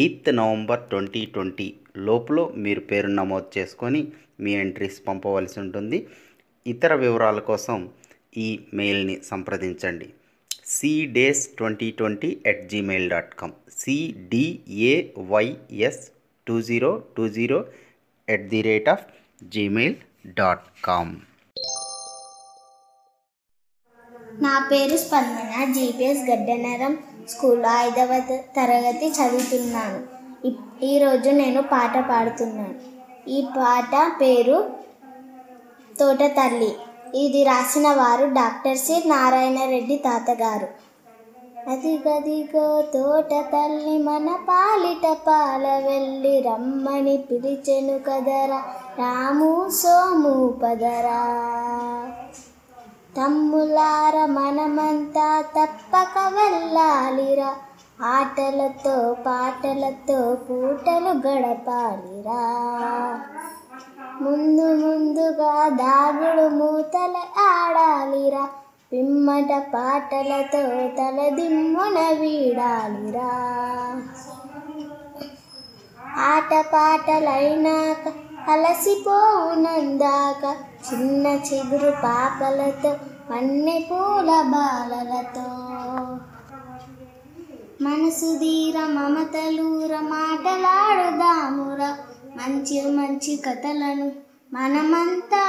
Eighth November twenty twenty లోపల మీరు పేరు నమోదు చేసుకొని మీ ఎంట్రీస్ పంపవలసి ఉంటుంది. ఇతర వివరాల కోసం ఈ మెయిల్ని సంప్రదించండి. C days twenty twenty at Gmail dot com CDAYS two zero two zero at the rate of Gmail dot com నా పేరు స్పందన జీపీఎస్ గడ్డనరం. స్కూల్లో ఐదవ తరగతి చదువుతున్నాను. ఈరోజు నేను పాట పాడుతున్నాను. ఈ పాట పేరు తోట తల్లి ఇది రాసిన వారు డాక్టర్ సి. నారాయణ రెడ్డి తాతగారు. అదిగదిగో తోట తల్లి మన పాలిట పాల వెళ్ళి రమ్మని పిలిచెను కదరా. రాము సోము పదరా. తమ్ములార మనమంతా తప్పక వెళ్ళాలిరా. ఆటలతో పాటలతో పూటలు గడపాలిరా. ముందు ముందుగా దాగుడు మూతల ఆడాలిరా. పిమ్మట పాటలతో తలదిమ్మున వీడాలిరా. ఆట పాటలైనాక అలసిపోవునందాక చిన్న చిగురు పాపలతో మన్నె పూల బాలలతో. మనసు ధీర మమతలూర మాటలాడుదామురా మంచి మంచి కథలను మనమంతా